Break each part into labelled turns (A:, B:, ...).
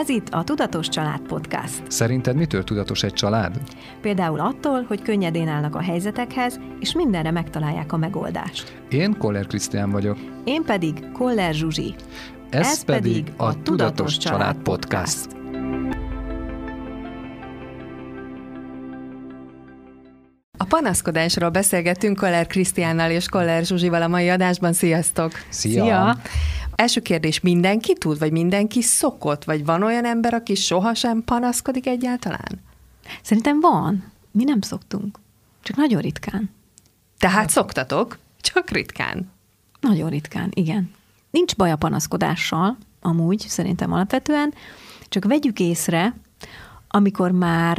A: Ez itt a Tudatos Család Podcast.
B: Szerinted mitől tudatos egy család?
A: Például attól, hogy könnyedén állnak a helyzetekhez, és mindenre megtalálják a megoldást.
B: Én Koller Krisztián vagyok.
A: Én pedig Koller Zsuzsi.
B: Ez, Ez pedig a Tudatos Család Podcast.
C: A panaszkodásról beszélgetünk Koller Krisztiánnal és Koller Zsuzsival a mai adásban. Sziasztok!
B: Szia!
C: Szia! Első kérdés, mindenki tud, vagy mindenki szokott, vagy van olyan ember, aki sohasem panaszkodik egyáltalán?
A: Szerintem van. Mi nem szoktunk. Csak nagyon ritkán.
C: Tehát szoktatok, csak ritkán.
A: Nagyon ritkán, igen. Nincs baj a panaszkodással, amúgy szerintem alapvetően, csak vegyük észre, amikor már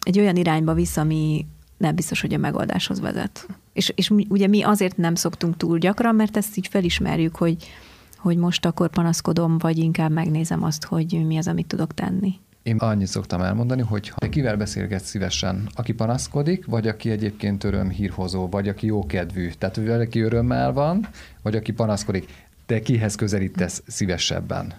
A: egy olyan irányba visz, ami nem biztos, hogy a megoldáshoz vezet. És, és ugye mi azért nem szoktunk túl gyakran, mert ezt így felismerjük, hogy hogy most akkor panaszkodom, vagy inkább megnézem azt, hogy mi az, amit tudok tenni.
B: Én annyit szoktam elmondani, hogy te kivel beszélgetsz szívesen, aki panaszkodik, vagy aki egyébként örömhírhozó, vagy aki jókedvű, tehát hogy aki örömmel van, vagy aki panaszkodik, te kihez közelítesz szívesebben.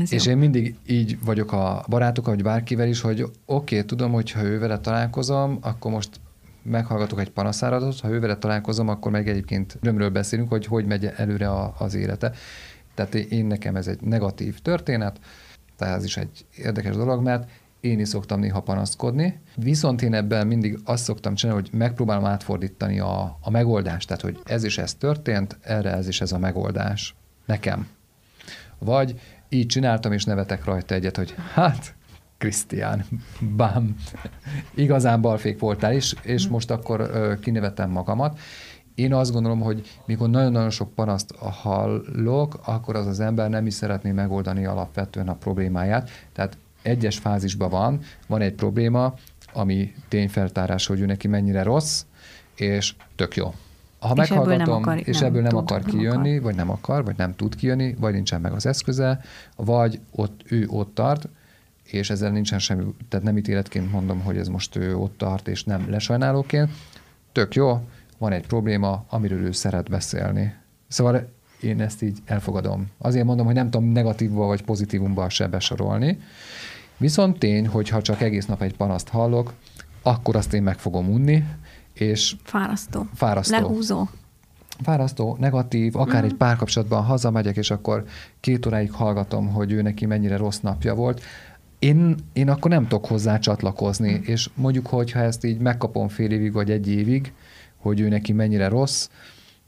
B: Ez és jó. én mindig így vagyok a barátokkal, vagy bárkivel is, hogy oké, okay, tudom, hogy ha ővele találkozom, akkor most meghallgatok egy panaszáratot, ha ővele találkozom, akkor meg egyébként örömről beszélünk, hogy hogy megy előre a, az élete. Tehát én nekem ez egy negatív történet, tehát ez is egy érdekes dolog, mert én is szoktam néha panaszkodni, viszont én ebben mindig azt szoktam csinálni, hogy megpróbálom átfordítani a, a megoldást, tehát hogy ez is ez történt, erre ez is ez a megoldás. Nekem. Vagy így csináltam, és nevetek rajta egyet, hogy hát, Krisztián, bám, igazán balfék voltál is, és most akkor ö, kinevetem magamat. Én azt gondolom, hogy mikor nagyon-nagyon sok panaszt hallok, akkor az az ember nem is szeretné megoldani alapvetően a problémáját. Tehát egyes fázisban van, van egy probléma, ami tényfeltárás, hogy ő neki mennyire rossz, és tök jó. Ha és meghallgatom, ebből nem akar, és nem ebből nem tud, akar kijönni, nem akar. vagy nem akar, vagy nem tud kijönni, vagy nincsen meg az eszköze, vagy ott ő ott tart, és ezzel nincsen semmi, tehát nem ítéletként mondom, hogy ez most ő ott tart, és nem lesajnálóként. Tök jó, van egy probléma, amiről ő szeret beszélni. Szóval én ezt így elfogadom. Azért mondom, hogy nem tudom negatívba vagy pozitívumba se besorolni. Viszont tény, hogy ha csak egész nap egy panaszt hallok, akkor azt én meg fogom unni, és...
A: Fárasztó.
B: Fárasztó.
A: Lehúzó.
B: Fárasztó, negatív, akár mm. egy párkapcsolatban hazamegyek, és akkor két óráig hallgatom, hogy ő neki mennyire rossz napja volt. Én, én akkor nem tudok hozzá csatlakozni, mm. és mondjuk, hogyha ezt így megkapom fél évig vagy egy évig, hogy ő neki mennyire rossz,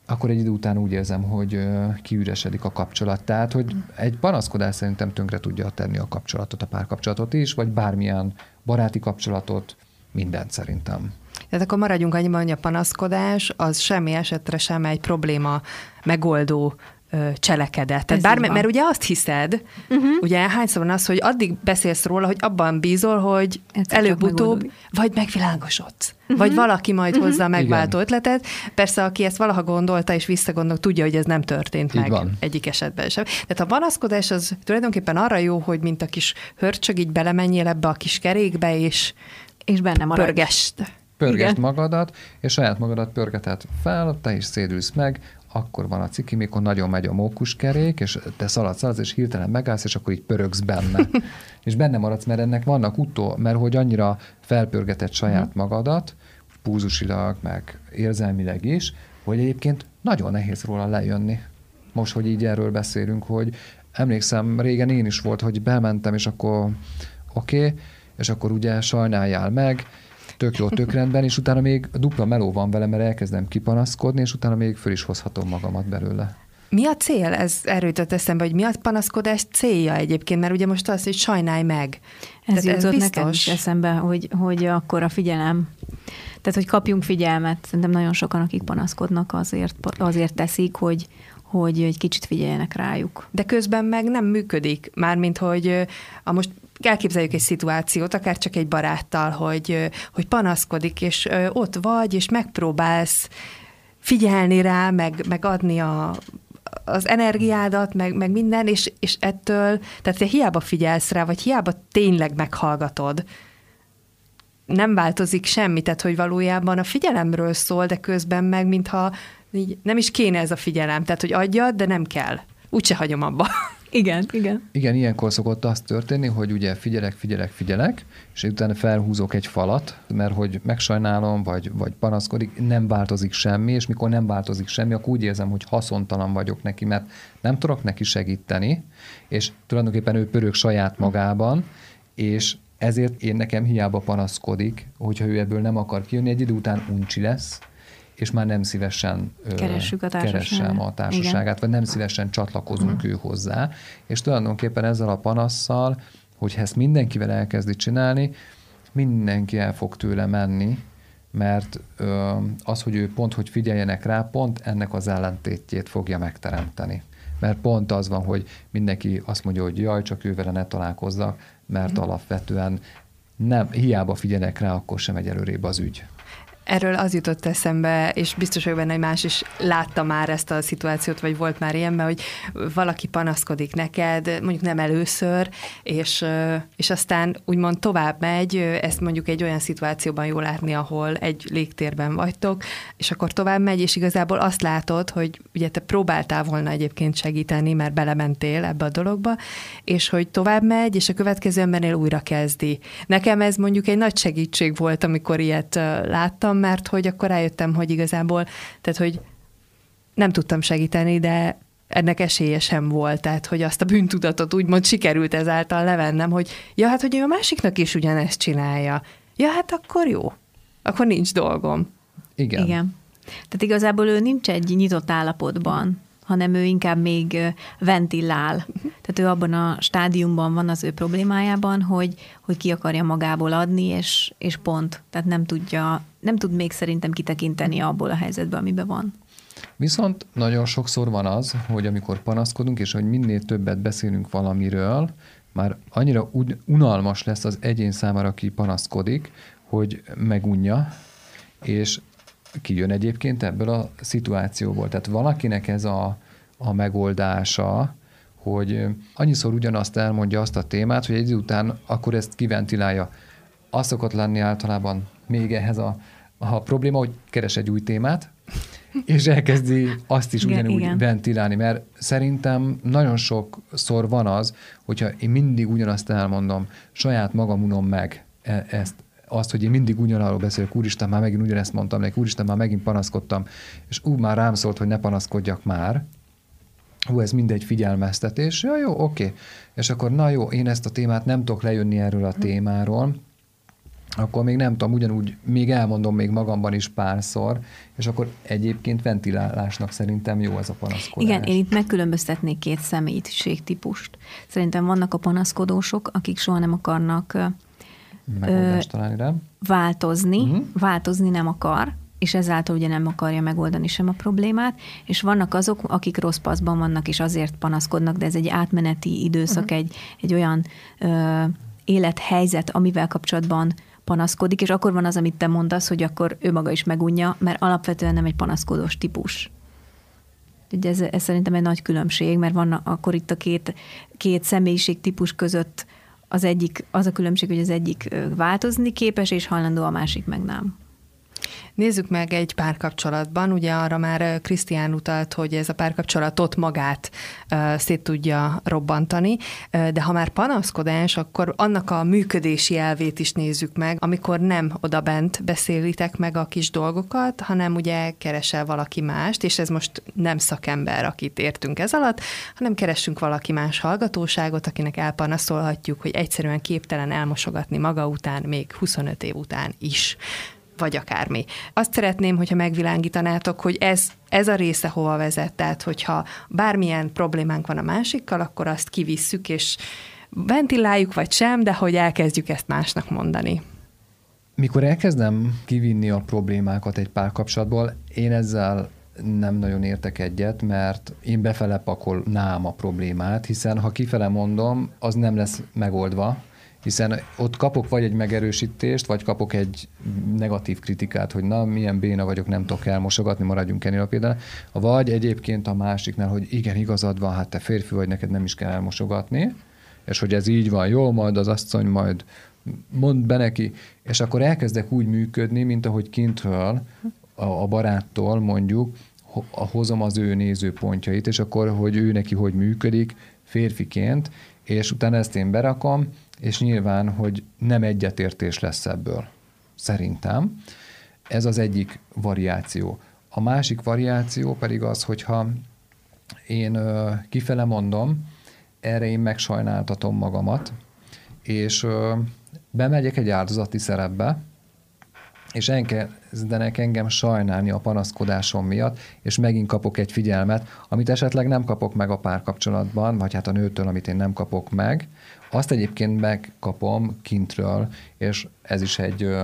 B: akkor egy idő után úgy érzem, hogy kiüresedik a kapcsolat. Tehát, hogy egy panaszkodás szerintem tönkre tudja tenni a kapcsolatot, a párkapcsolatot is, vagy bármilyen baráti kapcsolatot, mindent szerintem.
C: Tehát akkor maradjunk annyiban, hogy a panaszkodás az semmi esetre sem egy probléma megoldó cselekedet. Tehát bár, mert ugye azt hiszed, uh-huh. ugye hányszor van az, hogy addig beszélsz róla, hogy abban bízol, hogy előbb-utóbb vagy megvilágosodsz. Uh-huh. Vagy valaki majd uh-huh. hozza megváltó ötletet. Persze, aki ezt valaha gondolta és visszagondol, tudja, hogy ez nem történt
B: Így
C: meg
B: van.
C: egyik esetben sem. Tehát a panaszkodás az tulajdonképpen arra jó, hogy mint a kis hörcsög, így belemenjél ebbe a kis kerékbe, és,
A: és benne maradj.
C: Pörgest.
B: Pörgest magadat, és saját magadat pörgeted fel, te is szédülsz meg, akkor van a ciki, mikor nagyon megy a mókuskerék, és te szaladsz, szaladsz, és hirtelen megállsz, és akkor így pörögsz benne. és benne maradsz, mert ennek vannak utó, mert hogy annyira felpörgetett saját mhm. magadat, púzusilag, meg érzelmileg is, hogy egyébként nagyon nehéz róla lejönni. Most, hogy így erről beszélünk, hogy emlékszem, régen én is volt, hogy bementem, és akkor oké, okay, és akkor ugye sajnáljál meg, tök jó, tök rendben, és utána még dupla meló van vele, mert elkezdem kipanaszkodni, és utána még föl is hozhatom magamat belőle.
C: Mi a cél? Ez erőtött eszembe, hogy mi a panaszkodás célja egyébként, mert ugye most az, hogy sajnálj meg.
A: Ez jutott ez nekem is eszembe, hogy, hogy akkor a figyelem. Tehát, hogy kapjunk figyelmet. Szerintem nagyon sokan, akik panaszkodnak, azért, azért teszik, hogy, hogy egy kicsit figyeljenek rájuk.
C: De közben meg nem működik. Mármint, hogy a most elképzeljük egy szituációt, akár csak egy baráttal, hogy, hogy panaszkodik, és ott vagy, és megpróbálsz figyelni rá, meg, meg adni a, az energiádat, meg, meg minden, és, és ettől, tehát te hiába figyelsz rá, vagy hiába tényleg meghallgatod, nem változik semmi, tehát hogy valójában a figyelemről szól, de közben meg, mintha így nem is kéne ez a figyelem, tehát hogy adjad, de nem kell. Úgyse hagyom abba.
A: Igen, igen.
B: Igen, ilyenkor szokott az történni, hogy ugye figyelek, figyelek, figyelek, és utána felhúzok egy falat, mert hogy megsajnálom, vagy, vagy panaszkodik, nem változik semmi, és mikor nem változik semmi, akkor úgy érzem, hogy haszontalan vagyok neki, mert nem tudok neki segíteni, és tulajdonképpen ő pörög saját magában, és ezért én nekem hiába panaszkodik, hogyha ő ebből nem akar kijönni, egy idő után uncsi lesz, és már nem szívesen
A: Keressük a
B: keresem a társaságát, Igen. vagy nem szívesen csatlakozunk uh-huh. ő hozzá. És tulajdonképpen ezzel a panasszal, hogyha ezt mindenkivel elkezdi csinálni, mindenki el fog tőle menni, mert az, hogy ő pont, hogy figyeljenek rá, pont ennek az ellentétjét fogja megteremteni. Mert pont az van, hogy mindenki azt mondja, hogy jaj, csak ővele ne találkozzak, mert uh-huh. alapvetően nem, hiába figyelnek rá, akkor sem megy előrébb az ügy.
C: Erről az jutott eszembe, és biztos vagyok benne, hogy más is látta már ezt a szituációt, vagy volt már ilyenben, hogy valaki panaszkodik neked, mondjuk nem először, és, és aztán úgymond tovább megy, ezt mondjuk egy olyan szituációban jól látni, ahol egy légtérben vagytok, és akkor tovább megy, és igazából azt látod, hogy ugye te próbáltál volna egyébként segíteni, mert belementél ebbe a dologba, és hogy tovább megy, és a következő embernél újra kezdi. Nekem ez mondjuk egy nagy segítség volt, amikor ilyet láttam, voltam, mert hogy akkor rájöttem, hogy igazából, tehát hogy nem tudtam segíteni, de ennek esélye sem volt, tehát hogy azt a bűntudatot úgymond sikerült ezáltal levennem, hogy ja, hát hogy ő a másiknak is ugyanezt csinálja. Ja, hát akkor jó. Akkor nincs dolgom.
B: Igen.
A: Igen. Tehát igazából ő nincs egy nyitott állapotban hanem ő inkább még ventilál. Uh-huh. Tehát ő abban a stádiumban van az ő problémájában, hogy, hogy ki akarja magából adni, és, és pont. Tehát nem tudja, nem tud még szerintem kitekinteni abból a helyzetből, amiben van.
B: Viszont nagyon sokszor van az, hogy amikor panaszkodunk, és hogy minél többet beszélünk valamiről, már annyira úgy unalmas lesz az egyén számára, aki panaszkodik, hogy megunja, és kijön egyébként ebből a szituációból. Tehát valakinek ez a, a megoldása, hogy annyiszor ugyanazt elmondja azt a témát, hogy egy idő után akkor ezt kiventilálja. Az szokott lenni általában még ehhez a, a probléma, hogy keres egy új témát, és elkezdi azt is igen, ugyanúgy igen. ventilálni, mert szerintem nagyon sokszor van az, hogyha én mindig ugyanazt elmondom, saját magam unom meg e, ezt, azt, hogy én mindig ugyanarról beszélek, úristen, már megint ugyanezt mondtam neki, úristen, már megint panaszkodtam, és úgy már rám szólt, hogy ne panaszkodjak már, hú, ez mindegy figyelmeztetés, ja, jó, oké. És akkor, na jó, én ezt a témát nem tudok lejönni erről a hm. témáról, akkor még nem tudom, ugyanúgy még elmondom még magamban is párszor, és akkor egyébként ventilálásnak szerintem jó ez a panaszkodás.
A: Igen, én itt megkülönböztetnék két személyiségtípust. Szerintem vannak a panaszkodósok, akik soha nem akarnak
B: megoldást találni rá.
A: Változni, uh-huh. változni nem akar, és ezáltal ugye nem akarja megoldani sem a problémát, és vannak azok, akik rossz paszban vannak, és azért panaszkodnak, de ez egy átmeneti időszak, uh-huh. egy, egy olyan ö, élethelyzet, amivel kapcsolatban panaszkodik, és akkor van az, amit te mondasz, hogy akkor ő maga is megunja, mert alapvetően nem egy panaszkodós típus. Ugye ez, ez szerintem egy nagy különbség, mert van akkor itt a két, két személyiség típus között az egyik, az a különbség, hogy az egyik változni képes, és hajlandó, a másik meg nem.
C: Nézzük meg egy párkapcsolatban, ugye arra már Krisztián utalt, hogy ez a párkapcsolatot magát szét tudja robbantani, de ha már panaszkodás, akkor annak a működési elvét is nézzük meg, amikor nem odabent beszélitek meg a kis dolgokat, hanem ugye keresel valaki mást, és ez most nem szakember, akit értünk ez alatt, hanem keresünk valaki más hallgatóságot, akinek elpanaszolhatjuk, hogy egyszerűen képtelen elmosogatni maga után, még 25 év után is vagy akármi. Azt szeretném, hogyha megvilágítanátok, hogy ez, ez a része hova vezet, tehát hogyha bármilyen problémánk van a másikkal, akkor azt kivisszük, és ventiláljuk, vagy sem, de hogy elkezdjük ezt másnak mondani.
B: Mikor elkezdem kivinni a problémákat egy párkapcsolatból, én ezzel nem nagyon értek egyet, mert én befele pakolnám a problémát, hiszen ha kifele mondom, az nem lesz megoldva, hiszen ott kapok vagy egy megerősítést, vagy kapok egy negatív kritikát, hogy na, milyen béna vagyok, nem tudok elmosogatni, maradjunk ennél a példán, vagy egyébként a másiknál, hogy igen, igazad van, hát te férfi vagy, neked nem is kell elmosogatni, és hogy ez így van, jó, majd az asszony majd mond be neki, és akkor elkezdek úgy működni, mint ahogy kintről a, a baráttól mondjuk, hozom az ő nézőpontjait, és akkor, hogy ő neki hogy működik, férfiként, és utána ezt én berakom, és nyilván, hogy nem egyetértés lesz ebből. Szerintem. Ez az egyik variáció. A másik variáció pedig az, hogyha én ö, kifele mondom, erre én megsajnáltatom magamat, és ö, bemegyek egy áldozati szerepbe, és elkezdenek engem sajnálni a panaszkodásom miatt, és megint kapok egy figyelmet, amit esetleg nem kapok meg a párkapcsolatban, vagy hát a nőtől, amit én nem kapok meg, azt egyébként megkapom kintről, és ez is egy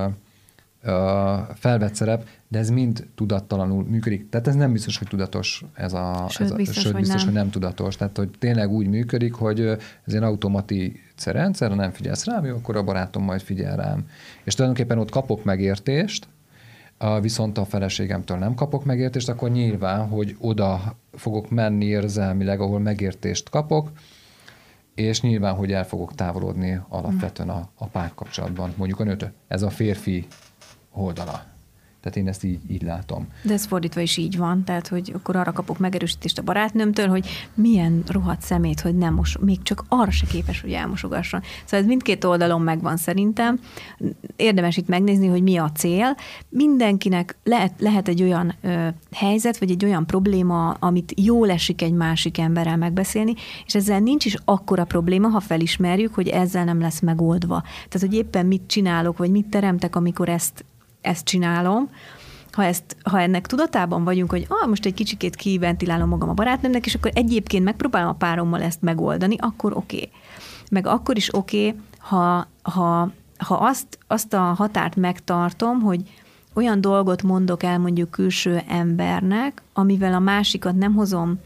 B: felvett szerep, de ez mind tudattalanul működik. Tehát ez nem biztos, hogy tudatos ez a...
A: Sőt,
B: ez a,
A: biztos,
B: sőt,
A: hogy
B: biztos
A: nem.
B: hogy nem tudatos. Tehát, hogy tényleg úgy működik, hogy ez egy automati rendszer, ha nem figyelsz rám, jó, akkor a barátom majd figyel rám. És tulajdonképpen ott kapok megértést, viszont a feleségemtől nem kapok megértést, akkor nyilván, hogy oda fogok menni érzelmileg, ahol megértést kapok, és nyilván, hogy el fogok távolodni alapvetően a, a párkapcsolatban, mondjuk a nőtől. Ez a férfi oldala. Tehát én ezt így, így látom.
A: De ez fordítva is így van, tehát hogy akkor arra kapok megerősítést a barátnőmtől, hogy milyen rohadt szemét, hogy nem mos, még csak arra se képes, hogy elmosogasson. Szóval ez mindkét oldalon megvan szerintem. Érdemes itt megnézni, hogy mi a cél. Mindenkinek lehet, lehet egy olyan ö, helyzet, vagy egy olyan probléma, amit jól esik egy másik emberrel megbeszélni, és ezzel nincs is akkora probléma, ha felismerjük, hogy ezzel nem lesz megoldva. Tehát, hogy éppen mit csinálok, vagy mit teremtek, amikor ezt ezt csinálom, ha, ezt, ha ennek tudatában vagyunk, hogy ah, most egy kicsikét kiventilálom magam a barátnőmnek, és akkor egyébként megpróbálom a párommal ezt megoldani, akkor oké. Okay. Meg akkor is oké, okay, ha, ha, ha azt, azt a határt megtartom, hogy olyan dolgot mondok el mondjuk külső embernek, amivel a másikat nem hozom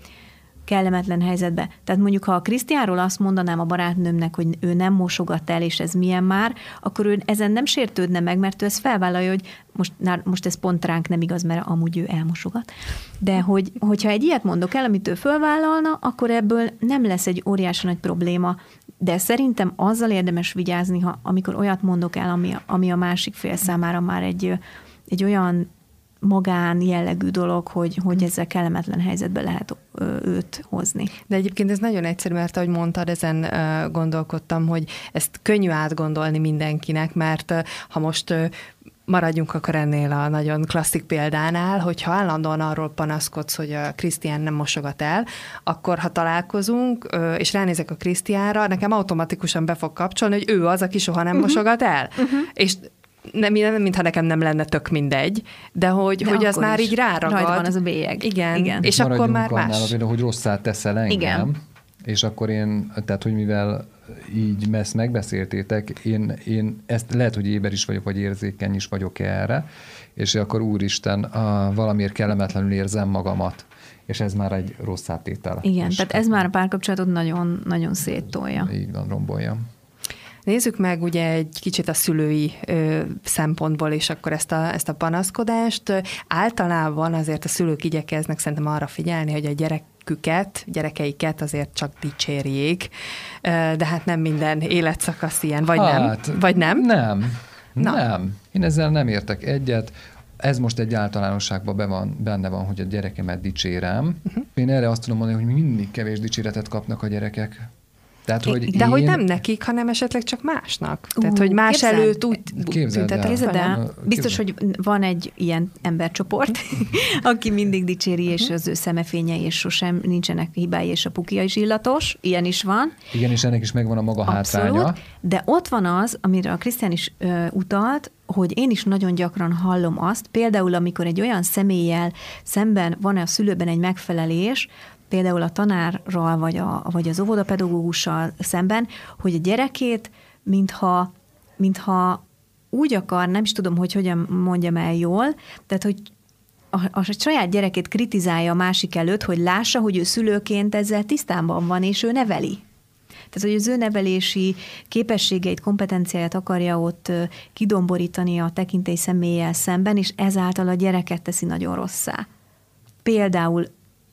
A: kellemetlen helyzetbe. Tehát mondjuk, ha a Krisztiánról azt mondanám a barátnőmnek, hogy ő nem mosogat el, és ez milyen már, akkor ő ezen nem sértődne meg, mert ő ezt felvállalja, hogy most, most ez pont ránk nem igaz, mert amúgy ő elmosogat. De hogy, hogyha egy ilyet mondok el, amit ő fölvállalna, akkor ebből nem lesz egy óriási nagy probléma. De szerintem azzal érdemes vigyázni, ha, amikor olyat mondok el, ami, ami a másik fél számára már egy, egy olyan magán jellegű dolog, hogy, hogy ezzel kellemetlen helyzetbe lehet őt hozni.
C: De egyébként ez nagyon egyszerű, mert ahogy mondtad, ezen gondolkodtam, hogy ezt könnyű átgondolni mindenkinek, mert ha most maradjunk akkor ennél a nagyon klasszik példánál, hogyha állandóan arról panaszkodsz, hogy a Krisztián nem mosogat el, akkor ha találkozunk, és ránézek a Krisztiánra, nekem automatikusan be fog kapcsolni, hogy ő az, aki soha nem uh-huh. mosogat el. Uh-huh. És nem, nem, mintha nekem nem lenne tök mindegy, de hogy, de hogy az már így ráragad.
A: Rajta van az a bélyeg.
C: Igen, Igen. és akkor már más.
B: Annál, hogy rosszát teszel engem, Igen. és akkor én, tehát hogy mivel így ezt megbeszéltétek, én, én ezt lehet, hogy éber is vagyok, vagy érzékeny is vagyok erre, és akkor úristen, a, valamiért kellemetlenül érzem magamat és ez már egy rossz átétel.
A: Igen, és tehát ez már a párkapcsolatot nagyon, nagyon széttolja.
B: Így van, rombolja.
C: Nézzük meg ugye egy kicsit a szülői ö, szempontból is akkor ezt a, ezt a panaszkodást. Általában azért a szülők igyekeznek szerintem arra figyelni, hogy a gyerek gyereküket, gyerekeiket azért csak dicsérjék, de hát nem minden életszakasz ilyen, vagy hát, nem? Vagy nem?
B: Nem. Na. Nem. Én ezzel nem értek egyet. Ez most egy általánosságban be van, benne van, hogy a gyerekemet dicsérem. Uh-huh. Én erre azt tudom mondani, hogy mindig kevés dicséretet kapnak a gyerekek.
C: Tehát, hogy De én... hogy nem nekik, hanem esetleg csak másnak. Uh, Tehát, hogy más képzeld, előtt úgy
A: tüntetek el. Biztos, hogy van egy ilyen embercsoport, aki mindig dicséri, és az ő szemefénye, és sosem nincsenek hibái, és a pukia is illatos. Ilyen is van.
B: Igen, és ennek is megvan a maga Abszolút. hátránya.
A: De ott van az, amire a Krisztián is ö, utalt, hogy én is nagyon gyakran hallom azt, például amikor egy olyan személlyel szemben van a szülőben egy megfelelés, például a tanárral, vagy, a, vagy az óvodapedagógussal szemben, hogy a gyerekét, mintha, mintha úgy akar, nem is tudom, hogy hogyan mondjam el jól, tehát, hogy a, a saját gyerekét kritizálja a másik előtt, hogy lássa, hogy ő szülőként ezzel tisztában van, és ő neveli. Tehát, hogy az ő nevelési képességeit, kompetenciáját akarja ott kidomborítani a tekintély személlyel szemben, és ezáltal a gyereket teszi nagyon rosszá. Például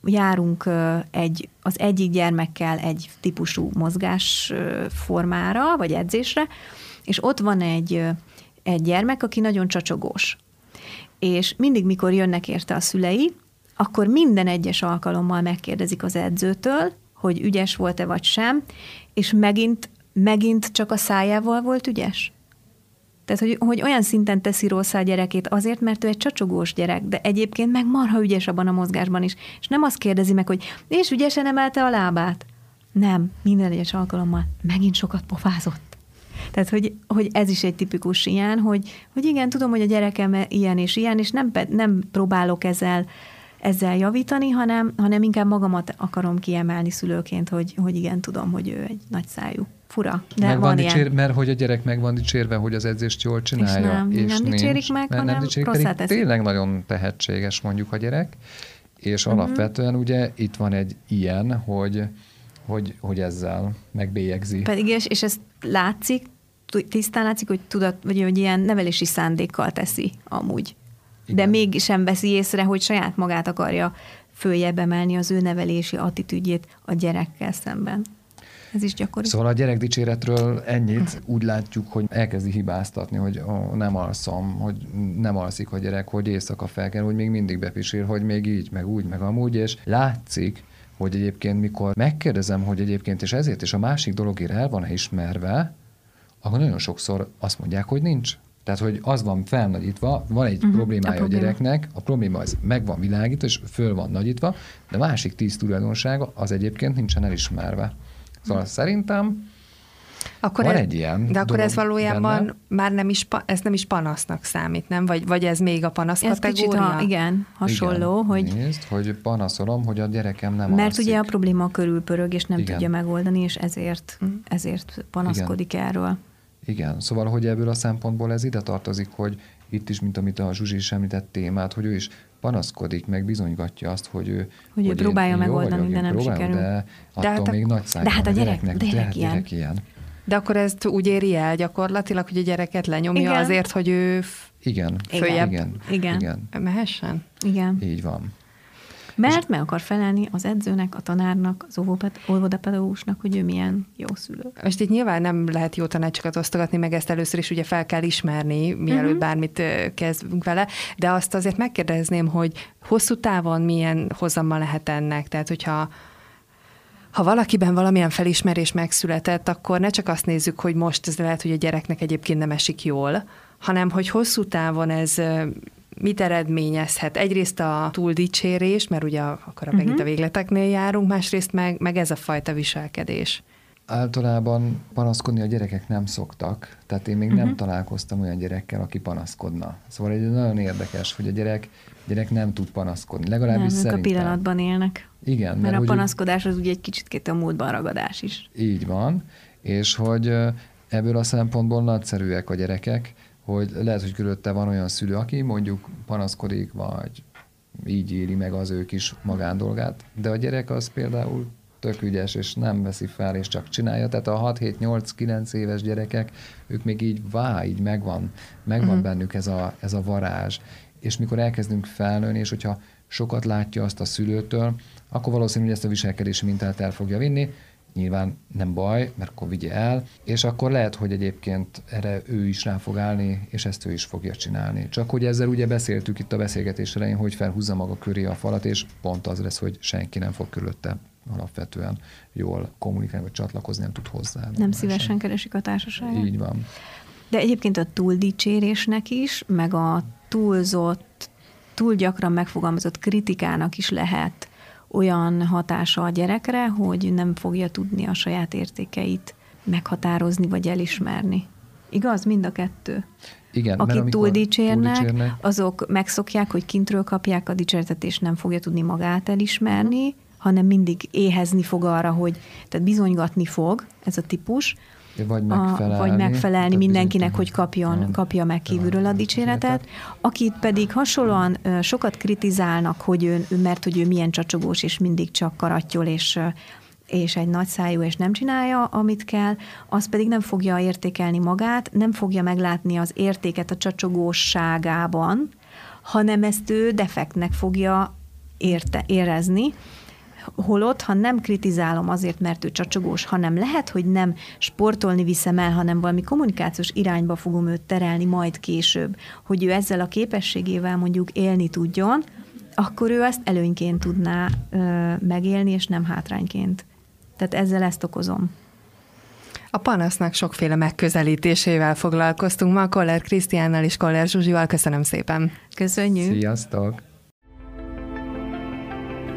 A: járunk egy, az egyik gyermekkel egy típusú mozgás formára, vagy edzésre, és ott van egy, egy gyermek, aki nagyon csacsogós. És mindig, mikor jönnek érte a szülei, akkor minden egyes alkalommal megkérdezik az edzőtől, hogy ügyes volt-e vagy sem, és megint, megint csak a szájával volt ügyes? Tehát, hogy, hogy olyan szinten teszi rossz a gyerekét azért, mert ő egy csacsogós gyerek, de egyébként meg marha ügyes abban a mozgásban is. És nem azt kérdezi meg, hogy és ügyesen emelte a lábát. Nem, minden egyes alkalommal megint sokat pofázott. Tehát, hogy, hogy ez is egy tipikus ilyen, hogy, hogy igen, tudom, hogy a gyerekem ilyen és ilyen, és nem, nem próbálok ezzel ezzel javítani, hanem, hanem inkább magamat akarom kiemelni szülőként, hogy, hogy igen, tudom, hogy ő egy nagy szájú. Fura, de
B: meg
A: van,
B: van
A: ilyen.
B: dicsér, mert hogy a gyerek meg van dicsérve, hogy az edzést jól csinálja.
A: És nem,
B: és
A: nem
B: nincs,
A: dicsérik meg, hanem
B: nem dicsérik, pedig
A: teszik.
B: tényleg nagyon tehetséges mondjuk a gyerek, és uh-huh. alapvetően ugye itt van egy ilyen, hogy, hogy, hogy ezzel megbélyegzi.
A: Pedig, és, és ez látszik, tisztán látszik, hogy tudat, vagy hogy ilyen nevelési szándékkal teszi amúgy. Igen. De mégsem veszi észre, hogy saját magát akarja följebb emelni az ő nevelési attitűdjét a gyerekkel szemben. Ez is gyakori.
B: Szóval a gyerek dicséretről ennyit úgy látjuk, hogy elkezdi hibáztatni, hogy ó, nem alszom, hogy nem alszik a gyerek, hogy éjszaka fel kell, hogy még mindig bepisír, hogy még így, meg úgy, meg amúgy, és látszik, hogy egyébként mikor megkérdezem, hogy egyébként és ezért és a másik dologért el van-e ismerve, akkor nagyon sokszor azt mondják, hogy nincs. Tehát, hogy az van felnagyítva, van egy uh-huh, problémája
A: a
B: a,
A: probléma.
B: gyereknek, a probléma az meg van világítva, és föl van nagyítva, de a másik tíz tulajdonsága az egyébként nincsen elismerve. Szóval szerintem
C: Akkor
B: Van
C: ez,
B: egy ilyen
C: De akkor ez valójában
B: benne.
C: már nem is, ez nem is panasznak számít, nem? Vagy, vagy ez még a panasz
A: Ez kicsit,
C: kategória?
A: ha, igen, hasonló,
B: igen,
A: hogy
B: Nézd, hogy panaszolom, hogy a gyerekem nem
A: mert
B: alszik.
A: ugye a probléma körülpörög, és nem
B: Igen.
A: tudja megoldani, és ezért,
C: Mhm.
A: ezért panaszkodik erről.
B: Igen, szóval, hogy ebből a szempontból ez ide tartozik, hogy itt is, mint amit a Zsuzsi is említett témát, hogy ő is panaszkodik, meg bizonygatja azt, hogy ő...
A: Hogy ő próbálja megoldani, de nem
B: próbálom,
A: sikerül.
B: De attól
C: De hát a-
B: még nagy
A: de hát a gyerek-
B: gyereknek,
A: de gyerek
B: hát
A: ilyen.
B: gyerek ilyen.
C: De akkor ezt úgy éri el gyakorlatilag, hogy a gyereket lenyomja
A: Igen.
C: azért, hogy ő f-
B: Igen,
C: Följebb.
B: igen,
A: Igen.
B: igen,
C: mehessen?
A: Igen.
B: így van.
A: Mert meg akar felelni az edzőnek, a tanárnak, az óvodapedagógusnak, hogy ő milyen jó szülő.
C: Most itt nyilván nem lehet jó tanácsokat osztogatni, meg ezt először is ugye fel kell ismerni, mielőtt
A: Mhm.
C: bármit kezdünk vele, de azt azért megkérdezném, hogy hosszú távon milyen hozama lehet ennek, tehát hogyha ha valakiben valamilyen felismerés megszületett, akkor ne csak azt nézzük, hogy most ez lehet, hogy a gyereknek egyébként nem esik jól, hanem hogy hosszú távon ez mit eredményezhet. Egyrészt a túldicsérés, mert ugye akkor
A: Mhm.
C: uh-huh. megint a végleteknél járunk, másrészt meg, meg ez a fajta viselkedés.
B: Általában panaszkodni a gyerekek nem szoktak, tehát én még
A: Mhm.
B: uh-huh. nem találkoztam olyan gyerekkel, aki panaszkodna. Szóval egy nagyon érdekes, hogy a gyerek, gyerek nem tud panaszkodni.
A: Nem,
B: Legalábbis
A: a
B: szerintem.
A: pillanatban élnek.
B: Igen,
A: Mert a
B: hogy
A: panaszkodás az ugye egy kicsit két a múltban ragadás is.
B: így van, és hogy ebből a szempontból nagyszerűek a gyerekek, hogy lehet, hogy körülötte van olyan szülő, aki mondjuk panaszkodik, vagy így éli meg az ő kis magándolgát, de a gyerek az például tök ügyes, és nem veszi fel, és csak csinálja. Tehát a 6, 7, 8, 9 éves gyerekek, ők még így vá, így megvan, megvan uh-huh. bennük ez a, ez a varázs. És mikor elkezdünk felnőni, és hogyha sokat látja azt a szülőtől, akkor valószínű, hogy ezt a viselkedési mintát el fogja vinni. Nyilván nem baj, mert akkor vigye el, és akkor lehet, hogy egyébként erre ő is rá fog állni, és ezt ő is fogja csinálni. Csak hogy ezzel ugye beszéltük itt a beszélgetés elején, hogy felhúzza maga köré a falat, és pont az lesz, hogy senki nem fog körülötte alapvetően jól kommunikálni, vagy csatlakozni, nem tud hozzá.
A: Nem szívesen keresik a társaságot.
B: Így van.
A: De egyébként a túldicsérésnek is, meg a túlzott, túl gyakran megfogalmazott kritikának is lehet olyan hatása a gyerekre, hogy nem fogja tudni a saját értékeit meghatározni vagy elismerni. Igaz? Mind a kettő.
B: Igen,
A: Akik
B: amikor
A: túl dicsérnek,
B: túldicsérnek,
A: azok megszokják, hogy kintről kapják a dicséretet, és nem fogja tudni magát elismerni, hanem mindig éhezni fog arra, hogy tehát bizonygatni fog ez a típus,
B: vagy
A: a,
B: megfelelni.
A: vagy megfelelni mindenkinek, hogy kapjon, kapja meg kívülről a dicséretet. Akit pedig hasonlóan sokat kritizálnak, hogy ő, mert hogy ő milyen csacsogós, és mindig csak karattyol, és és egy nagy szájú, és nem csinálja, amit kell, az pedig nem fogja értékelni magát, nem fogja meglátni az értéket a csacsogóságában, hanem ezt ő defektnek fogja érte, érezni, Holott, ha nem kritizálom azért, mert ő csacsogós, hanem lehet, hogy nem sportolni viszem el, hanem valami kommunikációs irányba fogom őt terelni majd később, hogy ő ezzel a képességével mondjuk élni tudjon, akkor ő ezt előnyként tudná ö, megélni, és nem hátrányként. Tehát ezzel ezt okozom.
C: A panasznak sokféle megközelítésével foglalkoztunk ma, Koller Krisztiánnal és Koller Zsuzsival. Köszönöm szépen.
A: Köszönjük.
B: Sziasztok!